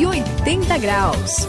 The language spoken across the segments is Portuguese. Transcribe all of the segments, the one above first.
180 graus.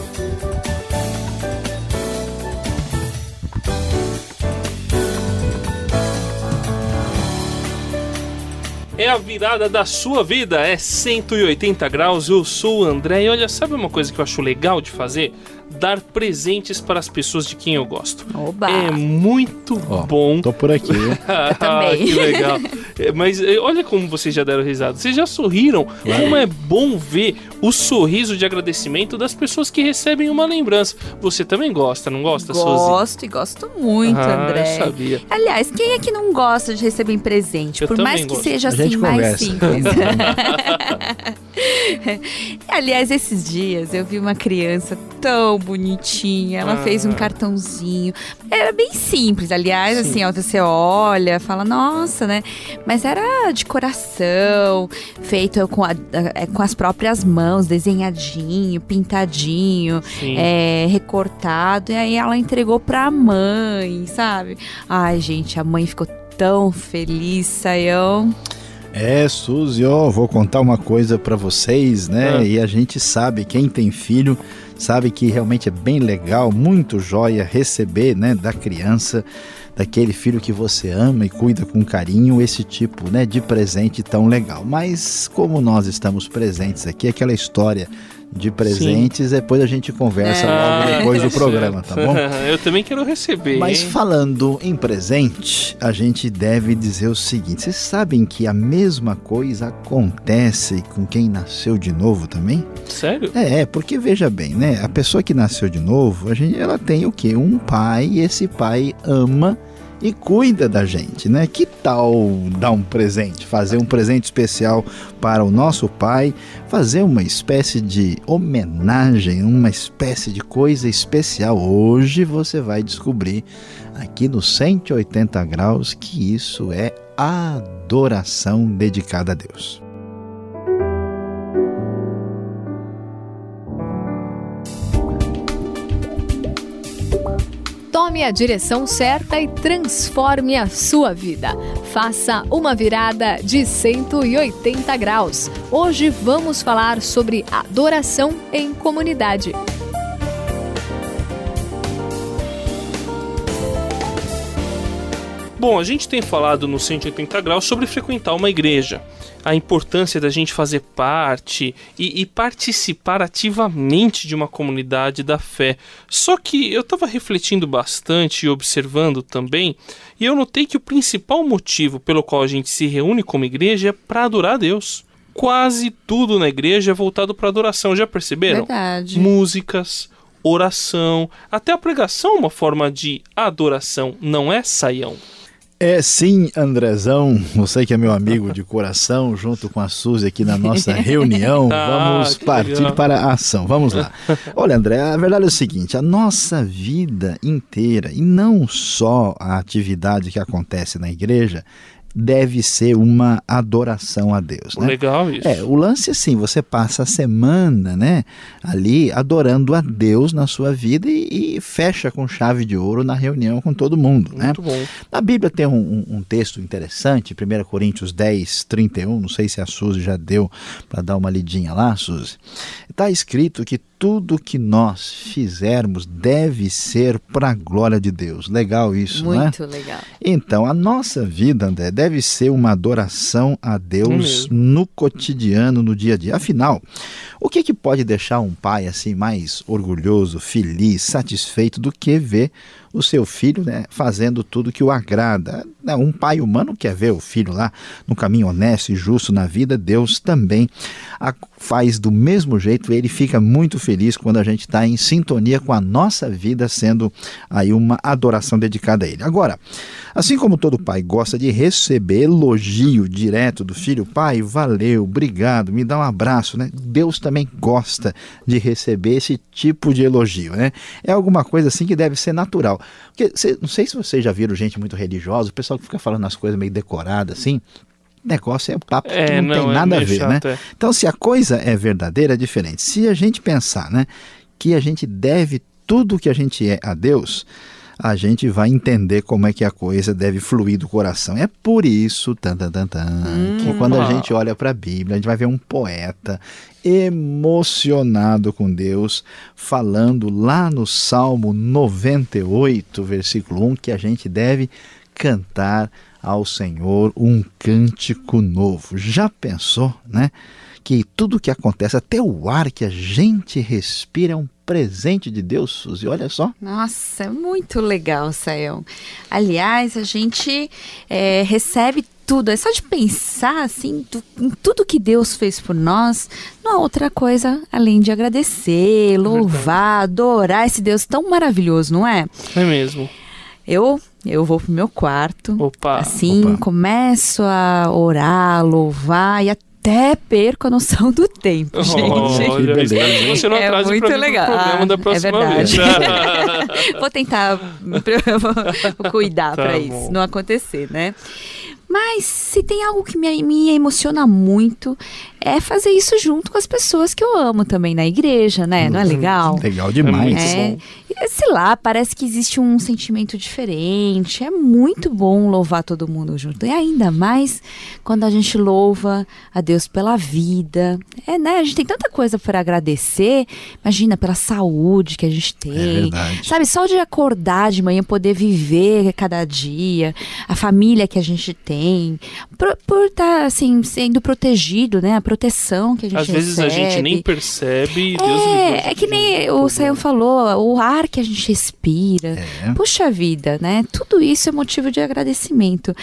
É a virada da sua vida, é 180 graus. Eu sou o André e olha, sabe uma coisa que eu acho legal de fazer? dar presentes para as pessoas de quem eu gosto. Oba. É muito oh, bom. Tô por aqui. eu também. que legal. É, mas é, olha como vocês já deram risada. Vocês já sorriram. Claro. Como é bom ver o sorriso de agradecimento das pessoas que recebem uma lembrança. Você também gosta, não gosta, Gosto Suzy? Gosto e gosto muito, ah, André. Eu sabia. Aliás, quem é que não gosta de receber um presente? Eu Por mais que gosto. seja assim mais simples. Aliás, esses dias eu vi uma criança tão bonitinha. Ela ah. fez um cartãozinho. Era bem simples, aliás, Sim. assim, ó, você olha, fala, nossa, né? Mas era de coração, feito com, a, é, com as próprias mãos, desenhadinho, pintadinho, é, recortado. E aí ela entregou pra mãe, sabe? Ai, gente, a mãe ficou tão feliz, saiu. É, Suzy, ó, vou contar uma coisa para vocês, né? Ah. E a gente sabe, quem tem filho sabe que realmente é bem legal, muito joia receber, né, da criança, daquele filho que você ama e cuida com carinho, esse tipo, né, de presente tão legal. Mas como nós estamos presentes aqui, aquela história de presentes, Sim. depois a gente conversa é. logo depois do programa, tá bom? Eu também quero receber. Mas hein? falando em presente, a gente deve dizer o seguinte: vocês sabem que a mesma coisa acontece com quem nasceu de novo também? Sério? É, é porque veja bem, né? A pessoa que nasceu de novo, a gente, ela tem o quê? Um pai, e esse pai ama e cuida da gente, né? Que tal dar um presente, fazer um presente especial para o nosso pai, fazer uma espécie de homenagem, uma espécie de coisa especial. Hoje você vai descobrir aqui no 180 graus que isso é adoração dedicada a Deus. Tome a direção certa e transforme a sua vida. Faça uma virada de 180 graus. Hoje vamos falar sobre adoração em comunidade. Bom, a gente tem falado no 180 graus sobre frequentar uma igreja a importância da gente fazer parte e, e, participar ativamente de uma comunidade da fé. Só que eu estava refletindo bastante e observando também, e eu notei que o principal motivo pelo qual a gente se reúne como igreja é para adorar a Deus. Quase tudo na igreja é voltado para adoração, já perceberam? Verdade. Músicas, oração, até a pregação é uma forma de adoração, não é saião. É sim, Andrezão, você que é meu amigo de coração, junto com a Suzy aqui na nossa reunião, ah, vamos partir legal. para a ação. Vamos lá. Olha, André, a verdade é o seguinte: a nossa vida inteira, e não só a atividade que acontece na igreja, deve ser uma adoração a Deus. Né? Legal isso. É, o lance assim, você passa a semana, né, ali adorando a Deus na sua vida e, e fecha com chave de ouro na reunião com todo mundo, né? Muito bom. Na Bíblia tem um, um, texto interessante, 1 Coríntios 10, 31, não sei se a Suzy já deu para dar uma lidinha lá, Suzy. Está escrito que tudo que nós fizermos deve ser para a glória de Deus. Legal isso, Muito né? Muito legal. Então, a nossa vida, André, deve ser uma adoração a Deus hum. no cotidiano, no dia a dia. Afinal, o que, que pode deixar um pai assim mais orgulhoso, feliz, satisfeito do que ver o seu filho né, fazendo tudo que o agrada. Né, um pai humano quer ver o filho lá no caminho honesto e justo na vida, Deus também faz do mesmo jeito. Ele fica muito feliz quando a gente está em sintonia com a nossa vida, sendo aí uma adoração dedicada a Ele. Agora, assim como todo pai gosta de receber elogio direto do filho, pai, valeu, obrigado, me dá um abraço, né? Deus também gosta de receber esse tipo de elogio, né? É alguma coisa assim que deve ser natural. Porque cê, não sei se vocês já viram gente muito religiosa, o pessoal que fica falando as coisas meio decoradas assim. Negócio é papo é, que não, não tem é nada a ver, né? chato, né? É. Então, se a coisa é verdadeira, é diferente. Se a gente pensar, né, que a gente deve tudo que a gente é a Deus, a gente vai entender como é que a coisa deve fluir do coração. É por isso, tan, tan, tan, tan, hum, que quando a gente olha para a Bíblia, a gente vai ver um poeta emocionado com Deus, falando lá no Salmo 98, versículo 1, que a gente deve cantar ao Senhor um cântico novo. Já pensou, né? Que tudo que acontece, até o ar que a gente respira é um presente de Deus, Suzy. Olha só. Nossa, é muito legal, Sayão. Aliás, a gente é, recebe tudo. É só de pensar assim do, em tudo que Deus fez por nós, não há outra coisa além de agradecer, louvar, adorar esse Deus tão maravilhoso, não é? É mesmo. Eu eu vou pro meu quarto. Opa. Assim, Opa. começo a orar, louvar e até perco a noção do tempo, gente. Olha, que você não É muito pra mim legal. pro programa Ah, da é próxima verdade. vez. Vou tentar vou cuidar Tá para isso não acontecer, né? Mas se tem algo que me, me emociona muito, é fazer isso junto com as pessoas que eu amo também na igreja, né? Não é legal? Legal demais. É, e, sei lá, parece que existe um sentimento diferente. É muito bom louvar todo mundo junto. E ainda mais quando a gente louva a Deus pela vida. É, né? A gente tem tanta coisa para agradecer. Imagina, pela saúde que a gente tem. É verdade. Sabe, só de acordar de manhã, poder viver cada dia, a família que a gente tem, por, por estar assim, sendo protegido, né? Proteção que a gente Às vezes a gente nem percebe e Deus É, é que de nem o. Sayão falou, o ar que a gente respira. É. Puxa vida, né? Tudo isso é motivo de agradecimento.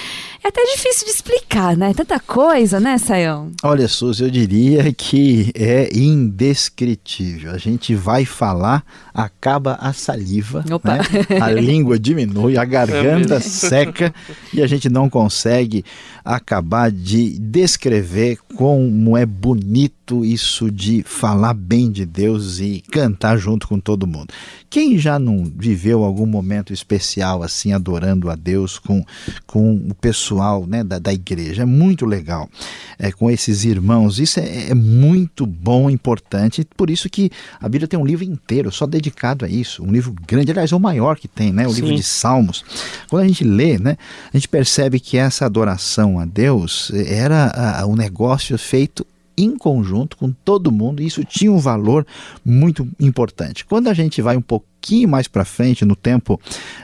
É até difícil de explicar, né? Tanta coisa, né, Sayão? Olha, Suzy, eu diria que é indescritível. A gente vai falar, acaba a saliva, Opa. né? a língua diminui, a garganta mesmo. seca e a gente não consegue acabar de descrever como é bonito isso de falar bem de Deus e cantar junto com todo mundo. Quem já não viveu algum momento especial assim, adorando a Deus com, com o pessoal né, da, da igreja? É muito legal é, com esses irmãos. Isso é, é muito bom, importante. Por isso que a Bíblia tem um livro inteiro só dedicado a isso. Um livro grande, aliás, é o maior que tem, né? O livro Sim. de Salmos. Quando a gente lê, né, a gente percebe que essa adoração a Deus era ah, um negócio feito em conjunto com todo mundo, e isso tinha um valor muito importante. Quando a gente vai um pouquinho mais para frente, no tempo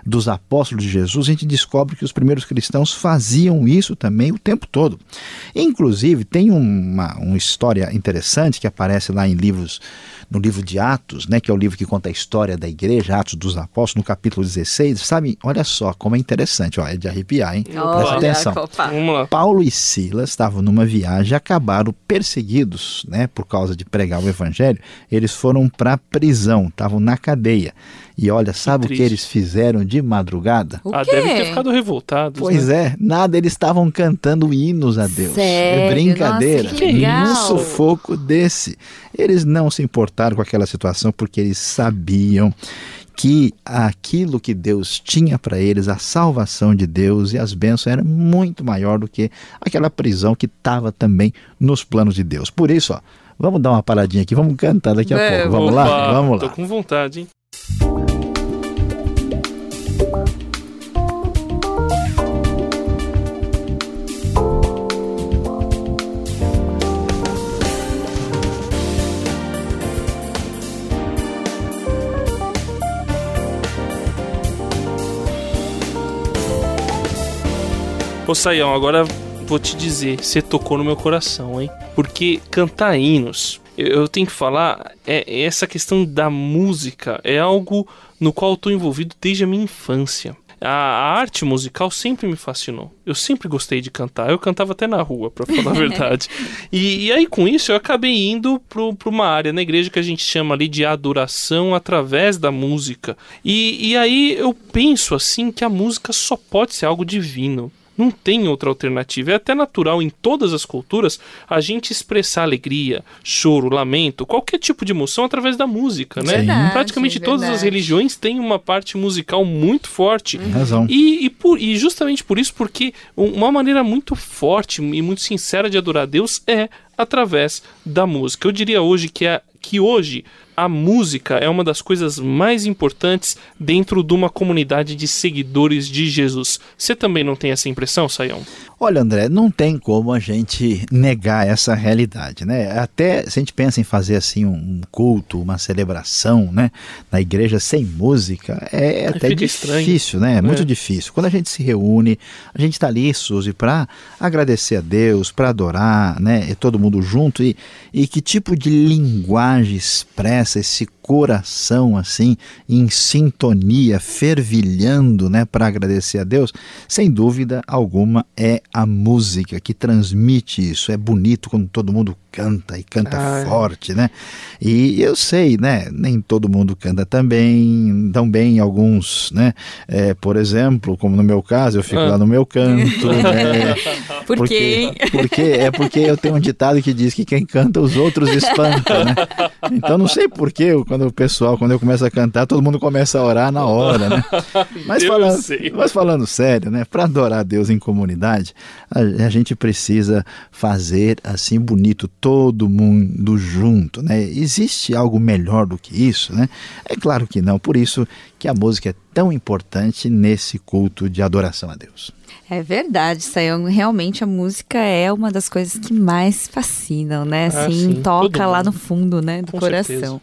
dos apóstolos de Jesus, a gente descobre que os primeiros cristãos faziam isso também o tempo todo. Inclusive, tem uma, uma história interessante que aparece lá em livros, no livro de Atos, né, que é o livro que conta a história da igreja, Atos dos Apóstolos, no capítulo 16. Sabe, olha só como é interessante, ó, é de arrepiar, hein? Presta atenção. Lá. Paulo e Silas estavam numa viagem e acabaram perseguidos, né, por causa de pregar o evangelho. Eles foram para a prisão, estavam na cadeia. E olha, sabe o que eles fizeram de madrugada? O Ah, quê? deve ter ficado revoltados. Pois né? é, nada, eles estavam cantando hinos a Deus. é Sério? brincadeira. Nossa, que legal. Num sufoco desse. Eles não se importaram com aquela situação porque eles sabiam que aquilo que Deus tinha para eles, a salvação de Deus e as bênçãos era muito maior do que aquela prisão que estava também nos planos de Deus. Por isso, ó, vamos dar uma paradinha aqui, vamos cantar daqui a Vamos. pouco. Vamos lá? Vamos Tô lá. com vontade, hein? Ô Saião, agora vou te dizer, você tocou no meu coração, hein? Porque cantar hinos, eu, tenho que falar, é, essa questão da música é algo no qual eu tô envolvido desde a minha infância. A, a arte musical sempre me fascinou. Eu sempre gostei de cantar. Eu cantava até na rua, pra falar a verdade. E, e aí, com isso, eu acabei indo pro, pra uma área na igreja que a gente chama ali de adoração através da música. E, e aí eu penso assim que a música só pode ser algo divino. Não tem outra alternativa. É até natural em todas as culturas a gente expressar alegria, choro, lamento, qualquer tipo de emoção através da música, né? Verdade, Praticamente todas as verdade. religiões têm uma parte musical muito forte. Tem razão. E, e, por- e justamente por isso, porque um- uma maneira muito forte e muito sincera de adorar a Deus é através da música. Eu diria hoje que, é, que hoje a música é uma das coisas mais importantes dentro de uma comunidade de seguidores de Jesus. Você também não tem essa impressão, Sayão? Olha, André, não tem como a gente negar essa realidade, né? Até se a gente pensa em fazer assim um culto, uma celebração, né, na igreja sem música, é até difícil, estranho. né? É muito é. difícil. Quando a gente se reúne, a gente está ali, Suzy, para agradecer a Deus, para adorar, né? E todo mundo junto e, e que tipo de linguagem expressa esse coração assim em sintonia, fervilhando, né, para agradecer a Deus, sem dúvida alguma é a música que transmite isso. É bonito quando todo mundo canta e canta ah, é. forte, né? E eu sei, né? Nem todo mundo canta também, tão bem alguns, né? É, por exemplo, como no meu caso, eu fico ah. lá no meu canto, né? Por porque, quê? Porque, é porque eu tenho um ditado que diz que quem canta os outros espanta, né? Então não sei por que quando o pessoal, quando eu começo a cantar, todo mundo começa a orar na hora, né? Mas, falando, mas falando sério, né? Para adorar a Deus em comunidade, a, a gente precisa fazer assim bonito todo mundo junto, né? Existe algo melhor do que isso, né? É claro que não, por isso que a música é tão importante nesse culto de adoração a Deus. É verdade, Sayão. Realmente a música é uma das coisas que mais fascinam, né? Ah, assim, ah, toca lá no fundo, né, do Com coração. Certeza.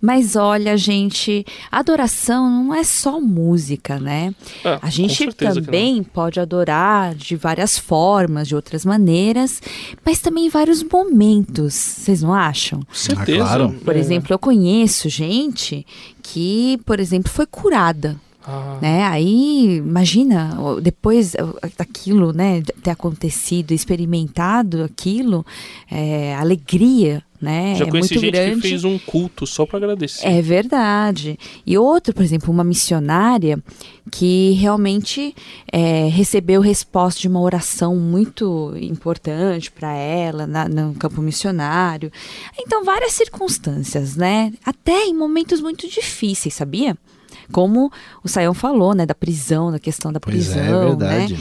Mas olha, gente, adoração não é só música, né? É, a gente também pode adorar de várias formas, de outras maneiras, mas também em vários momentos. Vocês não acham? Certeza. Ah, claro. Por é. exemplo, eu conheço gente que, por exemplo, foi curada ah. Né? Aí, imagina, depois daquilo, né, ter acontecido, experimentado aquilo, é, alegria, né? Já é conheci muito gente grande. que fez um culto só para agradecer. É verdade. E outro, por exemplo, uma missionária que realmente é, recebeu resposta de uma oração muito importante para ela na, no campo missionário. Então, várias circunstâncias, né? Até em momentos muito difíceis, sabia? Como o Saião falou, né, da prisão, da questão da prisão, pois é, é verdade. né?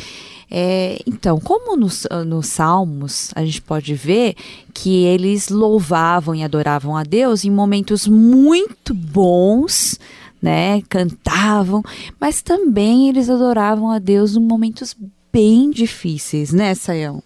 É, então, como nos, nos Salmos a gente pode ver que eles louvavam e adoravam a Deus em momentos muito bons, né? Cantavam, mas também eles adoravam a Deus em momentos bem difíceis, né, Saião?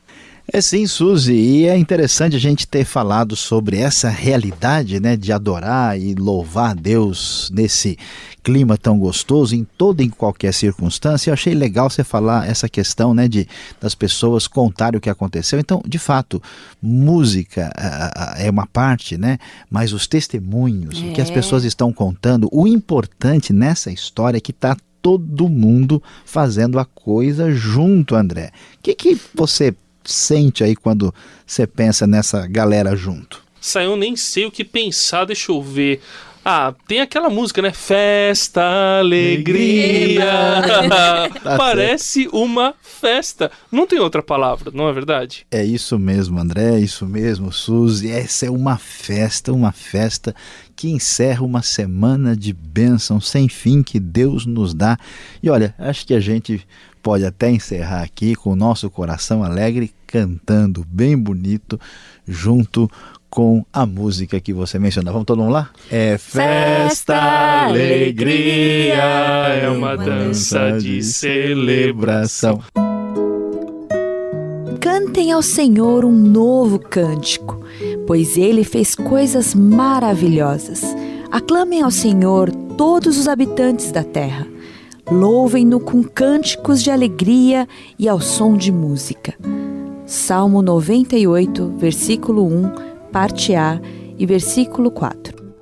É sim, Suzy, e é interessante a gente ter falado sobre essa realidade, né, de adorar e louvar a Deus nesse clima tão gostoso em toda e em qualquer circunstância. Eu achei legal você falar essa questão, né, de das pessoas contarem o que aconteceu. Então, de fato, música é uma parte, né, mas os testemunhos, é. o que as é. pessoas estão contando, o importante nessa história é que está todo mundo fazendo a coisa junto, André. O que, que você sente aí quando você pensa nessa galera junto? Saiu nem sei o que pensar, deixa eu ver. Ah, tem aquela música, né? Festa, alegria. tá Parece uma festa. Não tem outra palavra, não é verdade? É isso mesmo, André, é isso mesmo, Suzy. Essa é uma festa, uma festa que encerra uma semana de bênção sem fim que Deus nos dá. E olha, acho que a gente pode até encerrar aqui com o nosso coração alegre, cantando bem bonito, junto com a música que você mencionou. Vamos todo mundo lá? É festa, alegria, é uma dança de celebração. Cantem ao Senhor um novo cântico, pois ele fez coisas maravilhosas. Aclamem ao Senhor todos os habitantes da terra Louvem-no com cânticos de alegria e ao som de música. Salmo 98, versículo 1, parte A e versículo 4.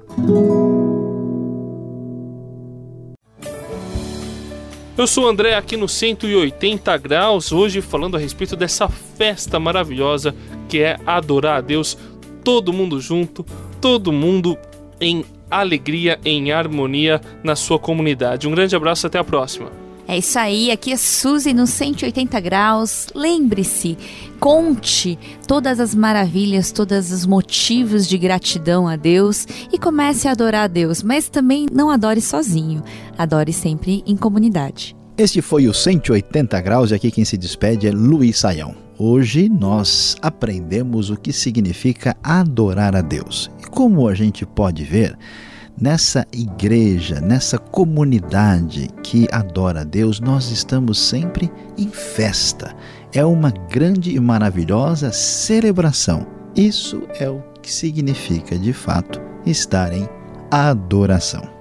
Eu sou o André aqui no 180 graus, hoje falando a respeito dessa festa maravilhosa que é adorar a Deus, todo mundo junto, todo mundo em alegria, em harmonia na sua comunidade. Um grande abraço, até a próxima. É isso aí, aqui é Suzy no 180 graus. Lembre-se, conte todas as maravilhas, todos os motivos de gratidão a Deus e comece a adorar a Deus, mas também não adore sozinho, adore sempre em comunidade. Este foi o 180 graus e aqui quem se despede é Luiz Saião. Hoje nós aprendemos o que significa adorar a Deus. E como a gente pode ver, nessa igreja, nessa comunidade que adora a Deus, nós estamos sempre em festa. É uma grande e maravilhosa celebração. Isso é o que significa, de fato, estar em adoração.